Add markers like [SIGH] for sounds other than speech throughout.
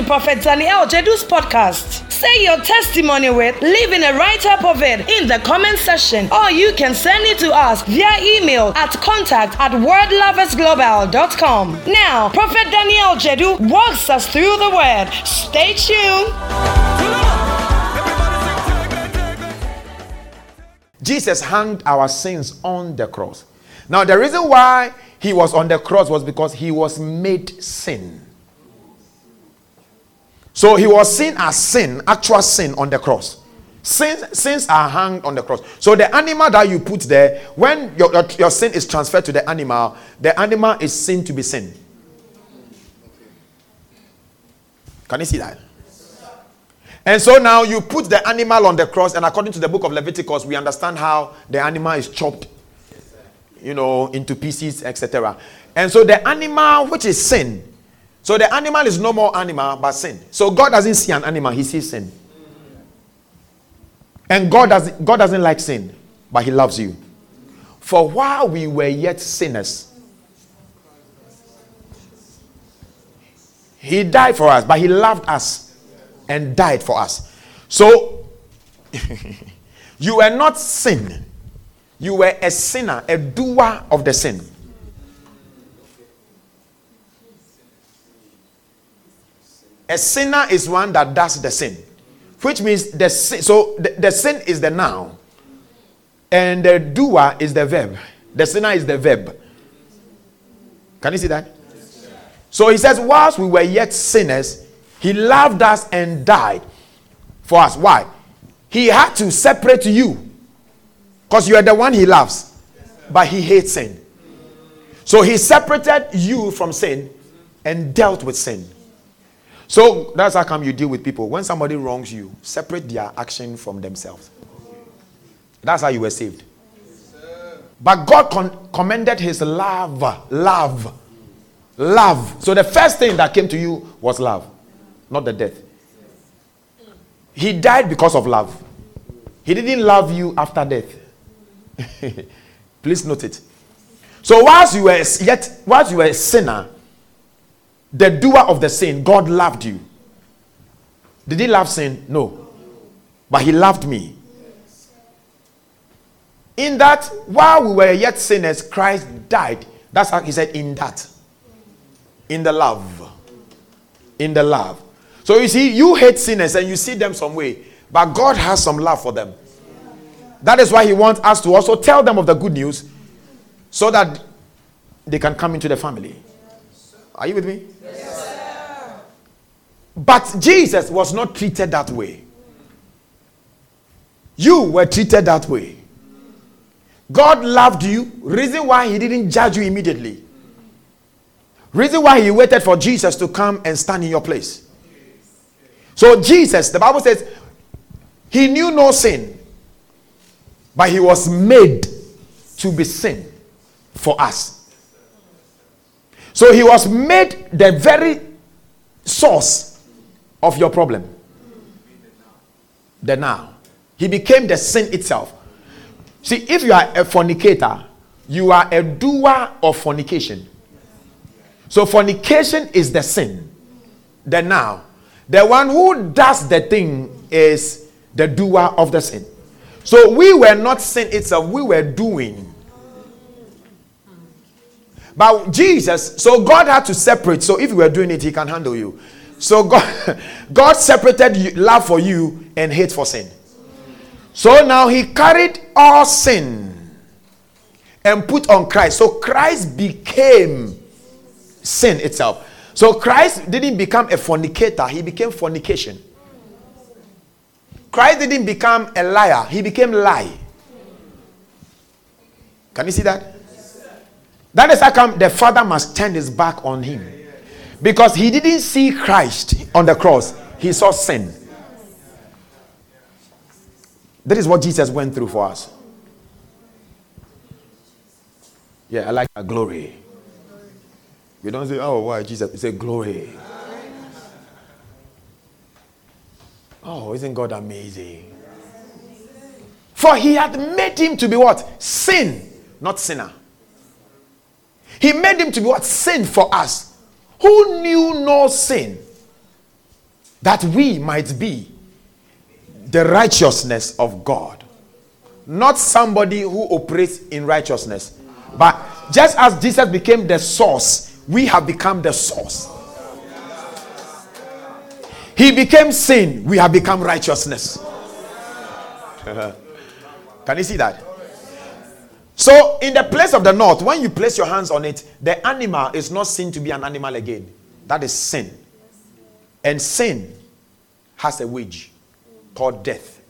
to Prophet Daniel Jedu's podcast. Say your testimony with, leaving a write up of it in the comment section, or you can send it to us via email at contact at wordloversglobal.com. Now, Prophet Daniel Jedu walks us through the word. Stay tuned. Jesus hanged our sins on the cross. Now, the reason why he was on the cross was because he was made sin. So he was seen as sin, actual sin on the cross. Sins, sins are hanged on the cross. So the animal that you put there, when your, your, your sin is transferred to the animal, the animal is seen to be sin. Can you see that? And so now you put the animal on the cross, and according to the book of Leviticus, we understand how the animal is chopped, you know, into pieces, etc. And so the animal, which is sin, so the animal is no more animal but sin. So God doesn't see an animal, he sees sin. And God, does, God doesn't like sin, but he loves you. For while we were yet sinners, he died for us, but he loved us and died for us. So [LAUGHS] you were not sin, you were a sinner, a doer of the sin. A sinner is one that does the sin, which means the sin. So the, the sin is the noun, and the doer is the verb. The sinner is the verb. Can you see that? So he says, whilst we were yet sinners, he loved us and died for us. Why? He had to separate you because you are the one he loves, but he hates sin. So he separated you from sin and dealt with sin. So that's how come you deal with people. When somebody wrongs you, separate their action from themselves. That's how you were saved. But God con- commended his love. Love. Love. So the first thing that came to you was love, not the death. He died because of love. He didn't love you after death. [LAUGHS] Please note it. So whilst you were yet whilst you were a sinner, the doer of the sin, God loved you. Did he love sin? No. But he loved me. In that, while we were yet sinners, Christ died. That's how he said, in that. In the love. In the love. So you see, you hate sinners and you see them some way, but God has some love for them. That is why he wants us to also tell them of the good news so that they can come into the family. Are you with me? But Jesus was not treated that way. You were treated that way. God loved you. Reason why he didn't judge you immediately. Reason why he waited for Jesus to come and stand in your place. So Jesus, the Bible says, he knew no sin, but he was made to be sin for us. So he was made the very source of your problem. The now. He became the sin itself. See, if you are a fornicator, you are a doer of fornication. So fornication is the sin. The now. The one who does the thing is the doer of the sin. So we were not sin itself, we were doing. But Jesus, so God had to separate. So if you were doing it, He can handle you. So God, [LAUGHS] God separated love for you and hate for sin. So now He carried all sin and put on Christ. So Christ became sin itself. So Christ didn't become a fornicator, he became fornication. Christ didn't become a liar, he became lie. Can you see that? That is how come the Father must turn his back on him. Because he didn't see Christ on the cross, he saw sin. That is what Jesus went through for us. Yeah, I like that glory. We don't say, oh, why Jesus? We say glory. Oh, isn't God amazing? For he had made him to be what? Sin, not sinner. He made him to be what? Sin for us. Who knew no sin? That we might be the righteousness of God. Not somebody who operates in righteousness. But just as Jesus became the source, we have become the source. He became sin, we have become righteousness. [LAUGHS] Can you see that? So, in the place of the north, when you place your hands on it, the animal is not seen to be an animal again. That is sin. And sin has a wage called death.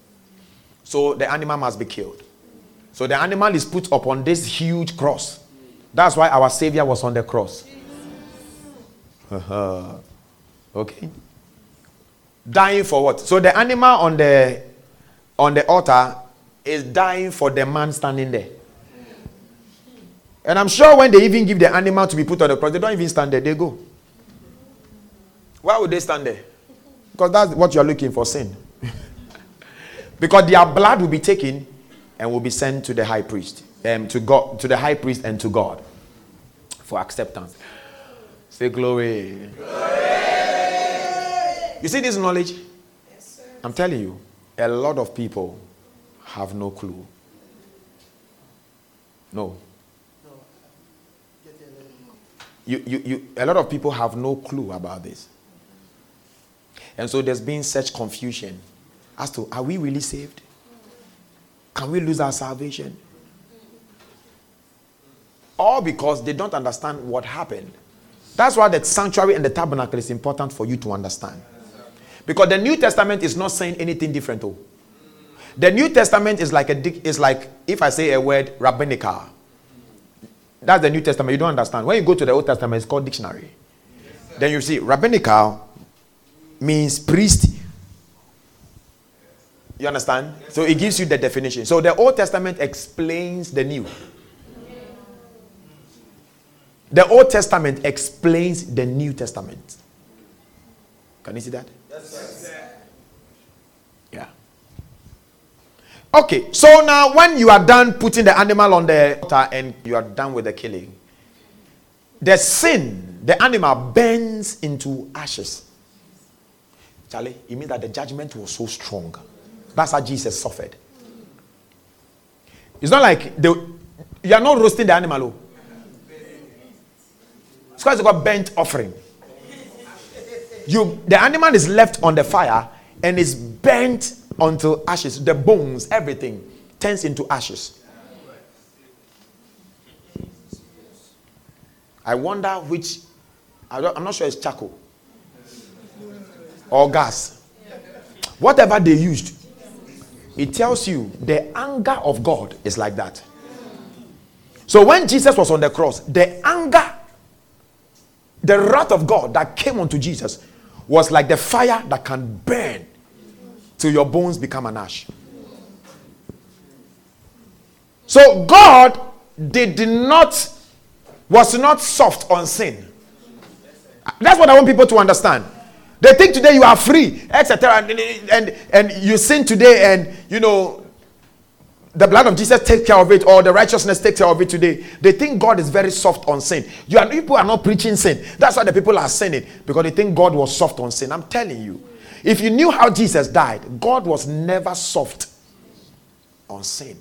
So, the animal must be killed. So, the animal is put upon this huge cross. That's why our Savior was on the cross. [LAUGHS] okay. Dying for what? So, the animal on the on the altar is dying for the man standing there. And I'm sure when they even give the animal to be put on the cross, they don't even stand there, they go. Why would they stand there? Because that's what you're looking for sin. [LAUGHS] because their blood will be taken and will be sent to the high priest, um, to God, to the high priest and to God for acceptance. Say glory. glory. You see this knowledge? Yes, I'm telling you, a lot of people have no clue. No. You, you, you, a lot of people have no clue about this. And so there's been such confusion as to are we really saved? Can we lose our salvation? All because they don't understand what happened. That's why the sanctuary and the tabernacle is important for you to understand. Because the New Testament is not saying anything different. Though. The New Testament is like a is like if I say a word rabbinical. That's the New Testament. You don't understand. When you go to the Old Testament, it's called dictionary. Yes, then you see rabbinical means priest. You understand? Yes, so it gives you the definition. So the Old Testament explains the New. The Old Testament explains the New Testament. Can you see that? Yes, Okay, so now when you are done putting the animal on the altar and you are done with the killing, the sin, the animal bends into ashes. Charlie, it means that the judgment was so strong. That's how Jesus suffered. It's not like the, you are not roasting the animal. Oh. It's called, it's burnt offering. You, the animal is left on the fire and is burnt until ashes, the bones, everything turns into ashes. I wonder which, I am not sure it's charcoal or gas. Whatever they used, it tells you the anger of God is like that. So when Jesus was on the cross, the anger, the wrath of God that came onto Jesus was like the fire that can burn till your bones become an ash. So God did not was not soft on sin. That's what I want people to understand. They think today you are free, etc. And, and, and you sin today, and you know the blood of Jesus takes care of it, or the righteousness takes care of it today. They think God is very soft on sin. You are, people are not preaching sin. That's why the people are sinning because they think God was soft on sin. I'm telling you, if you knew how Jesus died, God was never soft on sin.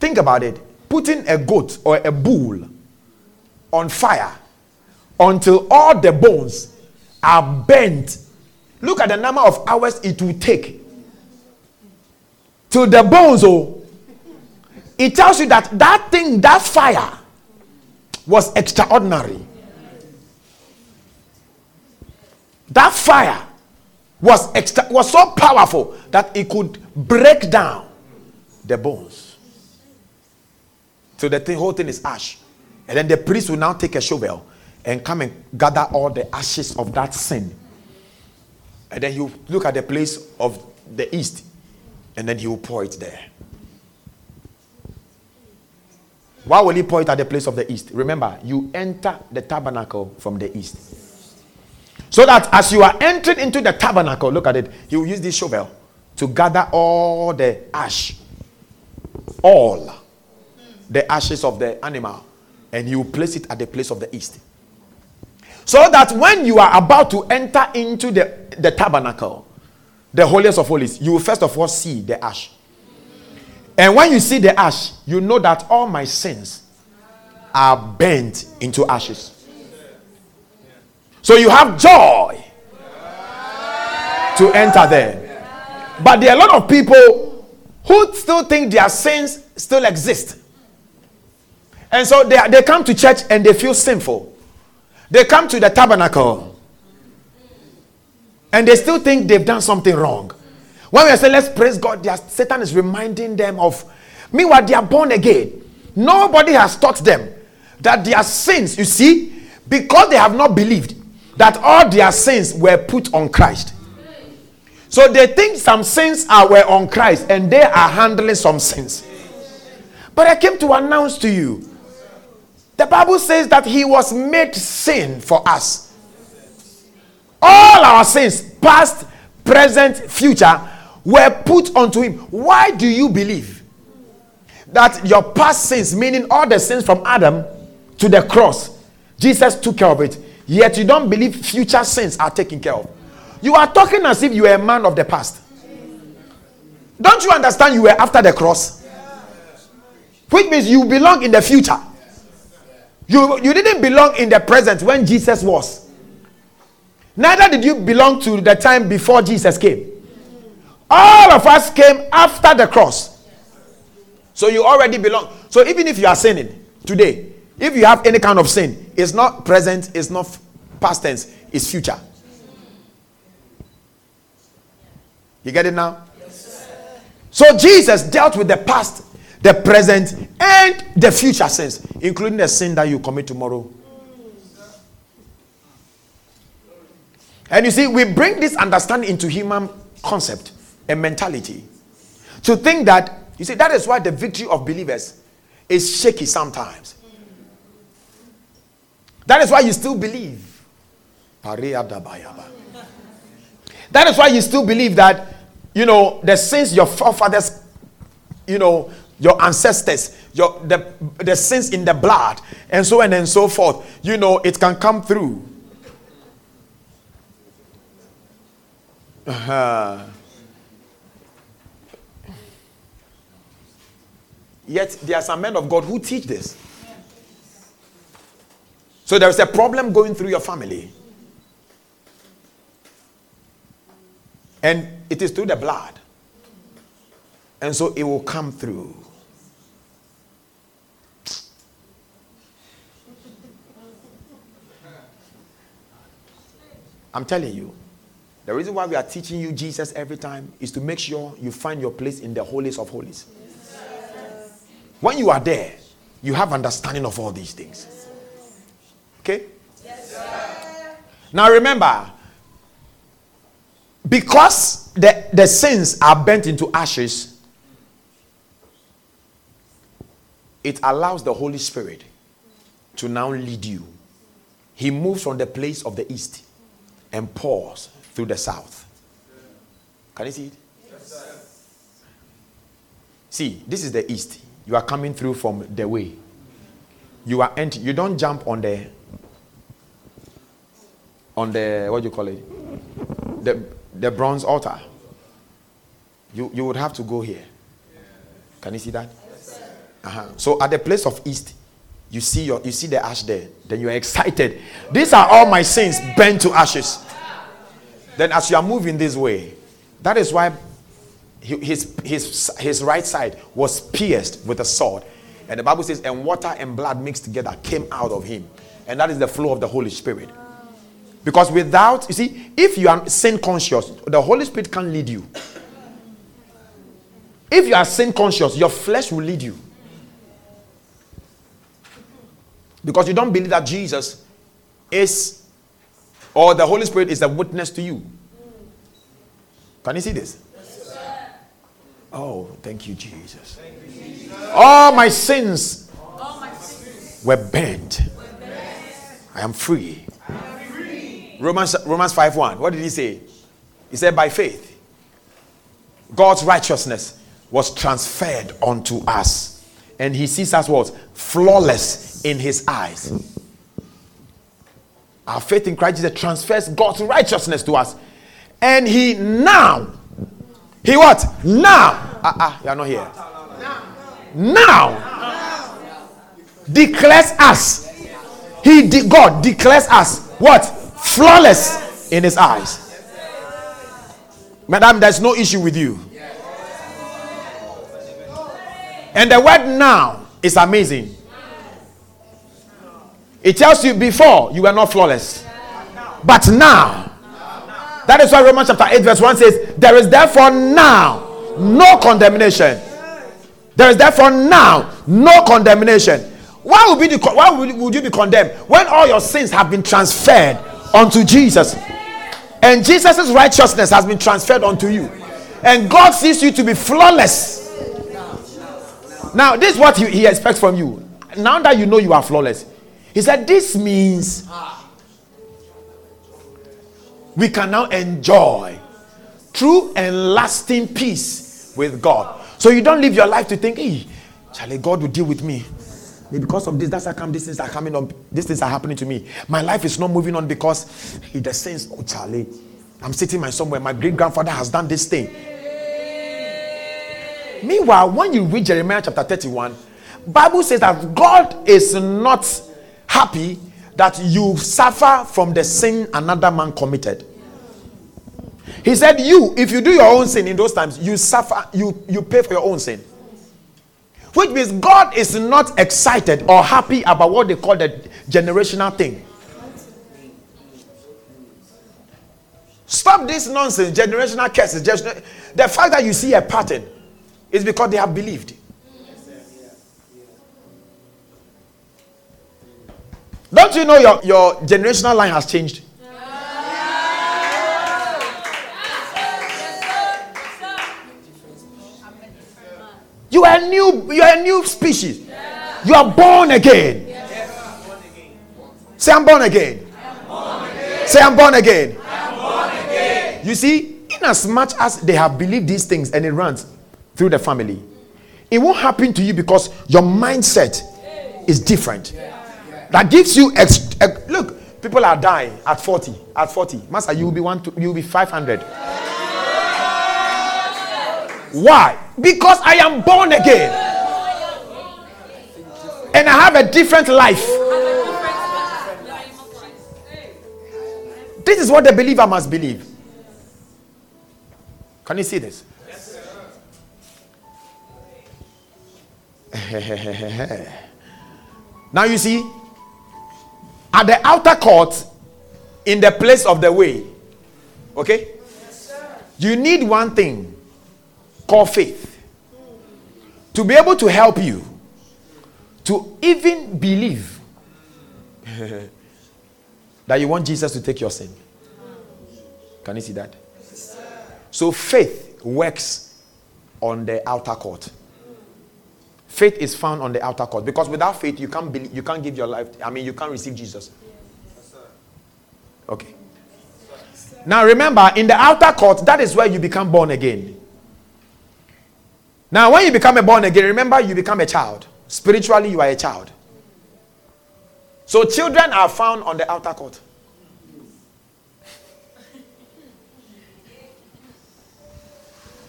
Think about it putting a goat or a bull on fire until all the bones are bent. Look at the number of hours it will take till the bones, oh, it tells you that that thing, that fire, was extraordinary. That fire was extra, was so powerful that it could break down the bones. So the thing, whole thing is ash. And then the priest will now take a shovel and come and gather all the ashes of that sin. And then you look at the place of the east and then he will pour it there. Why will he pour it at the place of the east? Remember, you enter the tabernacle from the east. So that as you are entering into the tabernacle, look at it, he will use this shovel to gather all the ash, all the ashes of the animal, and he will place it at the place of the east. So that when you are about to enter into the, the tabernacle, the holiest of holies, you will first of all see the ash. And when you see the ash, you know that all my sins are burnt into ashes. So you have joy to enter there. But there are a lot of people who still think their sins still exist. And so they, they come to church and they feel sinful. They come to the tabernacle and they still think they've done something wrong. When we say let's praise God, Satan is reminding them of. Meanwhile, they are born again. Nobody has taught them that their sins, you see, because they have not believed that all their sins were put on Christ. So they think some sins are were on Christ and they are handling some sins. But I came to announce to you the Bible says that he was made sin for us. All our sins, past, present, future, were put onto him. Why do you believe that your past sins, meaning all the sins from Adam to the cross, Jesus took care of it, yet you don't believe future sins are taken care of? You are talking as if you are a man of the past. Don't you understand you were after the cross? Which means you belong in the future. You, you didn't belong in the present when Jesus was. Neither did you belong to the time before Jesus came. All of us came after the cross. So you already belong. So even if you are sinning today, if you have any kind of sin, it's not present, it's not past tense, it's future. You get it now? So Jesus dealt with the past, the present, and the future sins, including the sin that you commit tomorrow. And you see, we bring this understanding into human concept and mentality to think that you see that is why the victory of believers is shaky sometimes that is why you still believe that is why you still believe that you know the sins your forefathers you know your ancestors your the, the sins in the blood and so on and so forth you know it can come through uh-huh. Yet there are some men of God who teach this. So there is a problem going through your family. And it is through the blood. And so it will come through. I'm telling you, the reason why we are teaching you Jesus every time is to make sure you find your place in the holiest of holies. When you are there, you have understanding of all these things. Okay? Yes, now remember, because the, the sins are bent into ashes, it allows the Holy Spirit to now lead you. He moves from the place of the east and pours through the south. Can you see it? Yes, see, this is the east. You are coming through from the way. You are empty. You don't jump on the on the what do you call it? The the bronze altar. You you would have to go here. Can you see that? Uh-huh. So at the place of east, you see your you see the ash there. Then you are excited. These are all my sins burned to ashes. Then as you are moving this way, that is why his, his, his right side was pierced with a sword. And the Bible says, and water and blood mixed together came out of him. And that is the flow of the Holy Spirit. Because without, you see, if you are sin conscious, the Holy Spirit can lead you. If you are sin conscious, your flesh will lead you. Because you don't believe that Jesus is, or the Holy Spirit is a witness to you. Can you see this? Oh, thank you, Jesus. All my sins were burned. I am free. Romans, Romans 5 1. What did he say? He said, By faith, God's righteousness was transferred unto us. And he sees us what? Flawless in his eyes. Our faith in Christ Jesus transfers God's righteousness to us. And he now, he what? Now, ah, uh, uh, you are not here. Now, declares us. He, de- God declares us what? Flawless in his eyes. Madam, there's no issue with you. And the word now is amazing. It tells you before you were not flawless. But now. That is why Romans chapter 8, verse 1 says, There is therefore now no condemnation. There is therefore now no condemnation. Why would, be the, why would, you be condemned when all your sins have been transferred onto Jesus? And Jesus' righteousness has been transferred unto you. And God sees you to be flawless. Now, this is what he, he expects from you. Now that you know you are flawless, he said, This means we can now enjoy true and lasting peace with God. So you don't live your life to think, hey, Charlie, God will deal with me. Because of this, that's how come these things are coming on, these things are happening to me. My life is not moving on because he the sense, oh Charlie, I'm sitting my somewhere. My great grandfather has done this thing. Meanwhile, when you read Jeremiah chapter 31, Bible says that God is not happy that you suffer from the sin another man committed. He said, You, if you do your own sin in those times, you suffer, you, you pay for your own sin. Which means God is not excited or happy about what they call the generational thing. Stop this nonsense, generational curses. The fact that you see a pattern is because they have believed. Don't you know your, your generational line has changed? Are new, you are a new species. You are born again. Say I'm born again. Say I'm born again. You see, in as much as they have believed these things and it runs through the family, it won't happen to you because your mindset is different that gives you ex- ex- look people are dying at 40 at 40 master you will be one to, you will be 500 why? Because i am born again. And i have a different life. This is what the believer must believe. Can you see this? [LAUGHS] Now you see at the outer court in the place of the way. Okay? You need one thing called faith to be able to help you to even believe [LAUGHS] that you want Jesus to take your sin. Can you see that? so faith works on the outer court. Faith is found on the outer court because without faith you can't believe, you can't give your life. I mean, you can't receive Jesus. Okay. Now remember, in the outer court, that is where you become born again. Now, when you become a born again, remember you become a child. Spiritually, you are a child. So children are found on the outer court.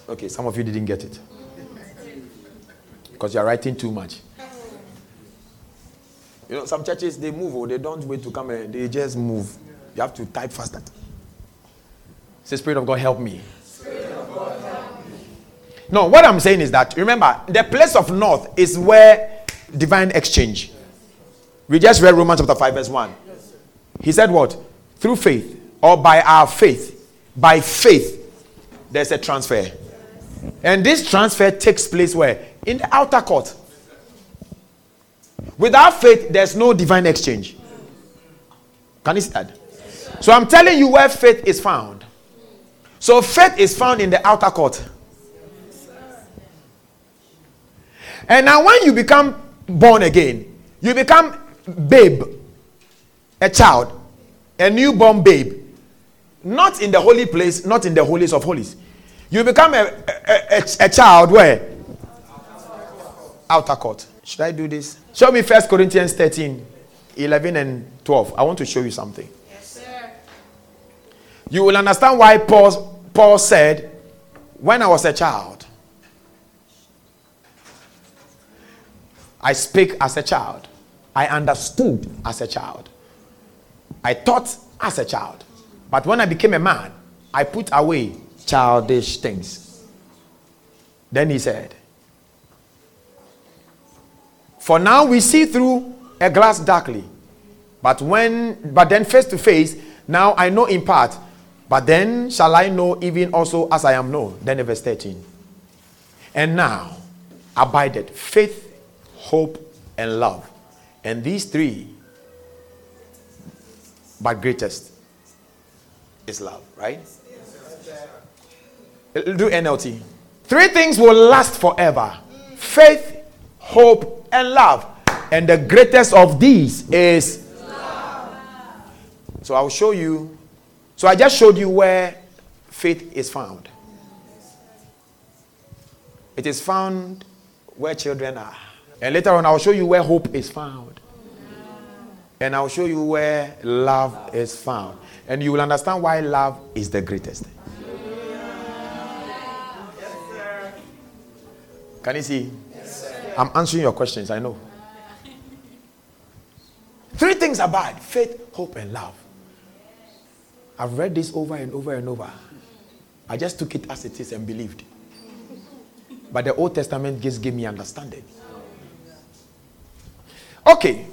Okay, some of you didn't get it because you're writing too much. You know, some churches they move or they don't wait to come and they just move. You have to type faster. Say, Spirit of God, help me. No, what I'm saying is that remember, the place of north is where divine exchange. We just read Romans chapter 5, verse 1. He said, What? Through faith, or by our faith, by faith, there's a transfer. And this transfer takes place where? In the outer court. Without faith, there's no divine exchange. Can you see that? So I'm telling you where faith is found. So faith is found in the outer court. And now when you become born again, you become babe, a child, a newborn babe. Not in the holy place, not in the holiest of holies. You become a, a, a, a child where? Outer court. Should I do this? Show me First Corinthians 13, 11 and 12. I want to show you something. Yes, sir. You will understand why Paul, Paul said, When I was a child, I spake as a child. I understood as a child. I thought as a child. But when I became a man, I put away childish things. Then he said, For now we see through a glass darkly, but when but then face to face, now I know in part, but then shall I know even also as I am known. Then verse 13. And now abided faith, hope, and love. And these three, but greatest is love, right? Do NLT. Three things will last forever faith, hope, and love. And the greatest of these is love. So I'll show you. So I just showed you where faith is found. It is found where children are. And later on, I'll show you where hope is found. And I'll show you where love is found. And you will understand why love is the greatest. Can you see? I'm answering your questions, I know. Three things are bad faith, hope, and love. I've read this over and over and over. I just took it as it is and believed. But the Old Testament just gave me understanding. Okay.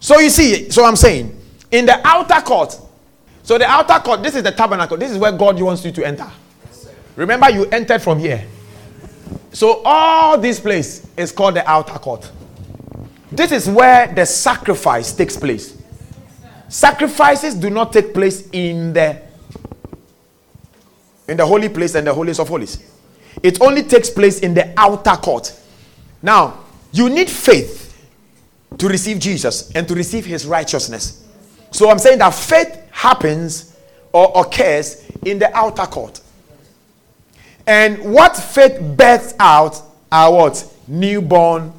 So you see, so I'm saying, in the outer court, so the outer court, this is the tabernacle. This is where God wants you to enter. Remember, you entered from here. So all this place is called the outer court. This is where the sacrifice takes place. Sacrifices do not take place in the in the holy place and the holiest of holies. It only takes place in the outer court. Now, you need faith to receive Jesus and to receive his righteousness. So I'm saying that faith happens or occurs in the outer court. And what faith births out are what? Newborn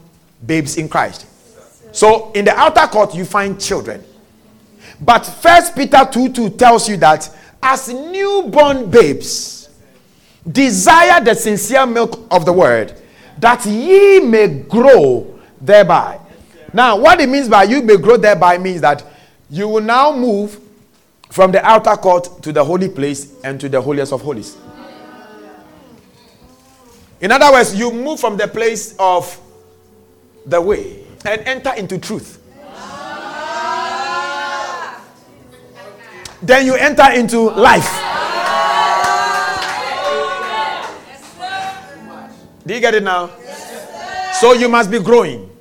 babes in Christ. So in the outer court, you find children. But First Peter 2 2 tells you that as newborn babes, desire the sincere milk of the word, that ye may grow thereby. Now, what it means by you may grow thereby means that you will now move from the outer court to the holy place and to the holiest of holies. In other words, you move from the place of the way and enter into truth. Then you enter into life. Do you get it now? So you must be growing.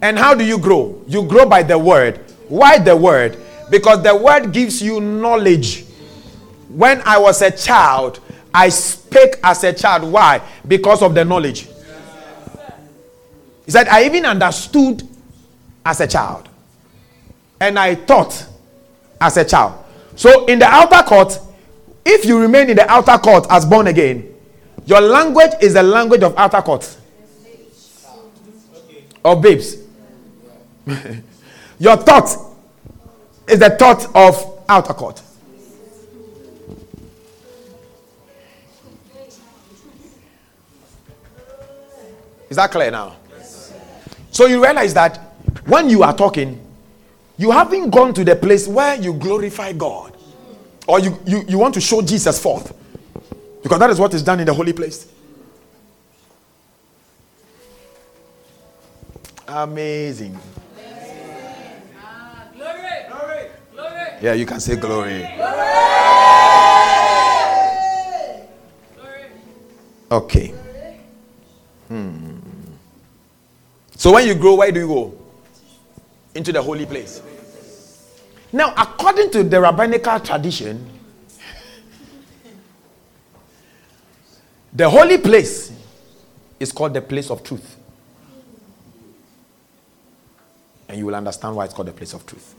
And how do you grow? You grow by the word. Why the word? Because the word gives you knowledge. When I was a child, I spake as a child. Why? Because of the knowledge. He said, I even understood as a child. And I thought as a child. So in the outer court, if you remain in the outer court as born again, your language is the language of outer court. Of babes. [LAUGHS] Your thought is the thought of outer court. Is that clear now? So you realize that when you are talking, you haven't gone to the place where you glorify God or you, you, you want to show Jesus forth because that is what is done in the holy place. Amazing. Yeah, you can say glory. Okay. Hmm. So when you grow, where do you go? Into the holy place. Now, according to the rabbinical tradition, the holy place is called the place of truth. And you will understand why it's called the place of truth.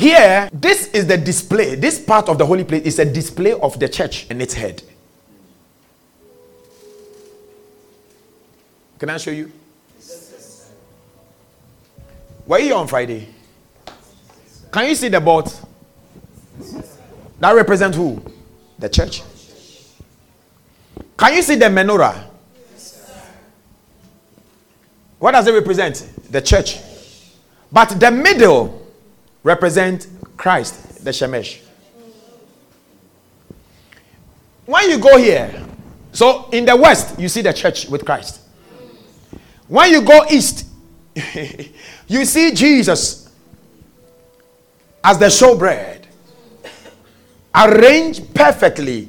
Here, this is the display. This part of the holy place is a display of the church and its head. Can I show you? Were you on Friday? Can you see the boat? That represents who? The church. Can you see the menorah? What does it represent? The church. But the middle represent Christ, the Shemesh. When you go here, so in the west, you see the church with Christ. When you go east, [LAUGHS] you see Jesus as the showbread, arranged perfectly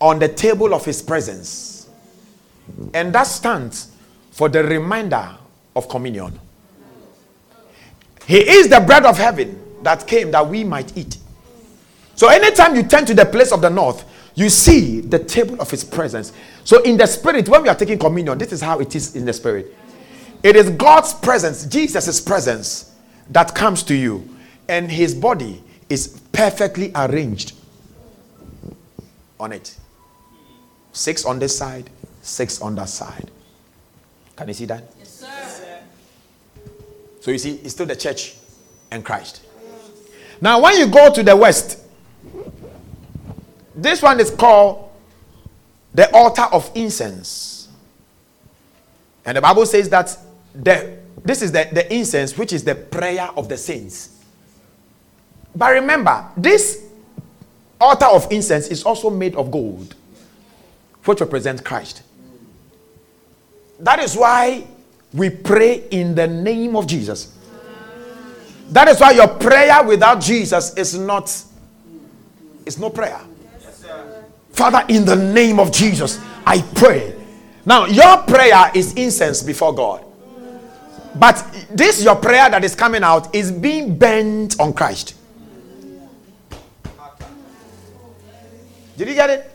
on the table of his presence. And that stands for the reminder of communion. He is the bread of heaven that came that we might eat. So anytime you turn to the place of the north, you see the table of his presence. So in the spirit, when we are taking communion, this is how it is in the spirit. It is God's presence, Jesus' presence, that comes to you, and his body is perfectly arranged on it. Six on this side, six on that side. Can you see that? So you see, it's still the church and Christ. Now, when you go to the west, this one is called the altar of incense. And the Bible says that the, this is the, the incense, which is the prayer of the saints. But remember, this altar of incense is also made of gold, which represents Christ. That is why we pray in the name of Jesus. That is why your prayer without Jesus is not it's no prayer. Father, in the name of Jesus, I pray. Now, your prayer is incense before God. But this your prayer that is coming out is being bent on Christ. Did you get it?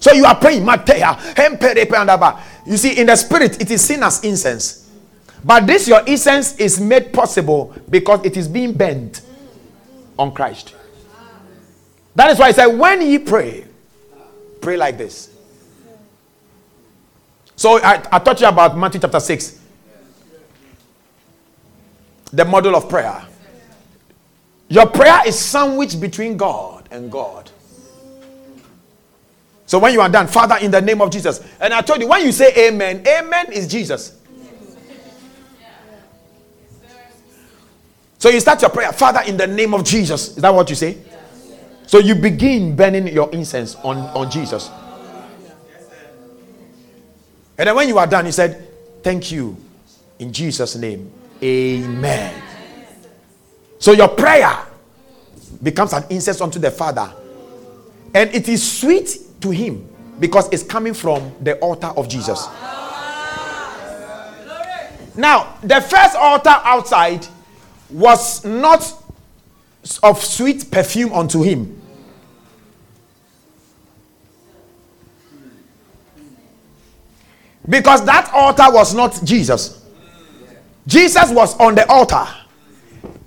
So you are praying, Matea, you see, in the spirit, it is seen as incense. But this, your incense, is made possible because it is being bent on Christ. That is why I said, when ye pray, pray like this. So I, I taught you about Matthew chapter 6, the model of prayer. Your prayer is sandwiched between God and God. So when you are done, Father, in the name of Jesus. And I told you, when you say amen, amen is Jesus. So you start your prayer, Father, in the name of Jesus. Is that what you say? So you begin burning your incense on, on Jesus. And then when you are done, he said, Thank you. In Jesus' name. Amen. So your prayer becomes an incense unto the Father. And it is sweet to him because it's coming from the altar of Jesus. Now, the first altar outside was not of sweet perfume unto him. Because that altar was not Jesus. Jesus was on the altar.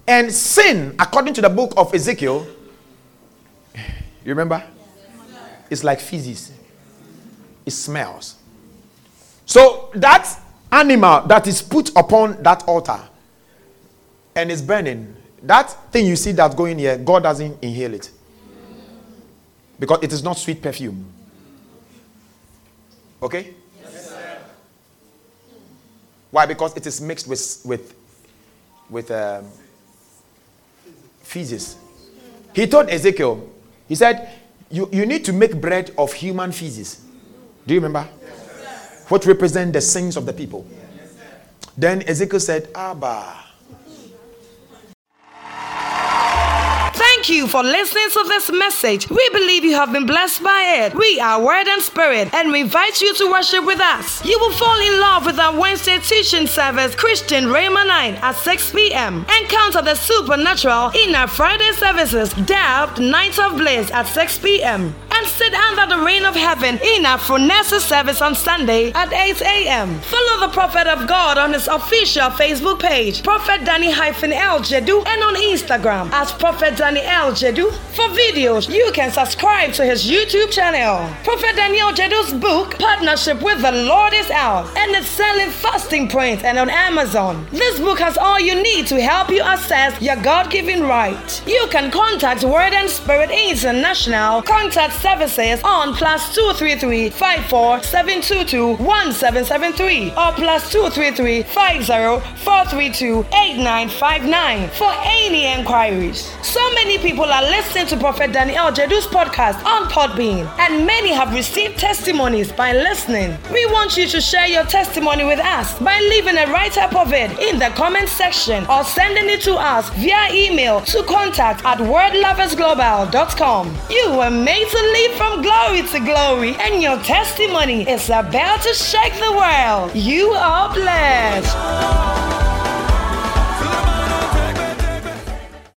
And sin, according to the book of Ezekiel, you remember? Is like feces. It smells. So that animal that is put upon that altar and is burning, that thing you see that's going here, God doesn't inhale it. Because it is not sweet perfume. Okay? Why? Because it is mixed with with with um, feces. He told Ezekiel, he said, you, you need to make bread of human feces. Do you remember? Yes, which represent the sins of the people. Then Ezekiel said, Abba. Thank you for listening to this message. We believe you have been blessed by it. We are Word and Spirit, and we invite you to worship with us. You will fall in love with our Wednesday teaching service, Christian Rhema 9 at 6 p.m. Encounter the supernatural in our Friday services, Depth Night of Bliss at 6 p.m and sit under the rain of heaven in our service on Sunday at 8 a.m. Follow the Prophet of God on his official Facebook page, Prophet Daniel Jedu, and on Instagram as Prophet Daniel Jedu. For videos, you can subscribe to his YouTube channel. Prophet Daniel Jedu's book, Partnership with the Lord, is out and it's selling fasting print and on Amazon. This book has all you need to help you assess your God given right. You can contact Word and Spirit International. Contact services on plus 233 54 722 1773 or plus 233 50 432 8959 for any inquiries. So many people are listening to Prophet Daniel Jedu's podcast on Podbean, and many have received testimonies by listening. We want you to share your testimony with us by leaving a write up of it in the comment section or sending it to us via email to contact at wordloversglobal.com. You were made to live from glory to glory, and your testimony is about to shake the world. You are blessed.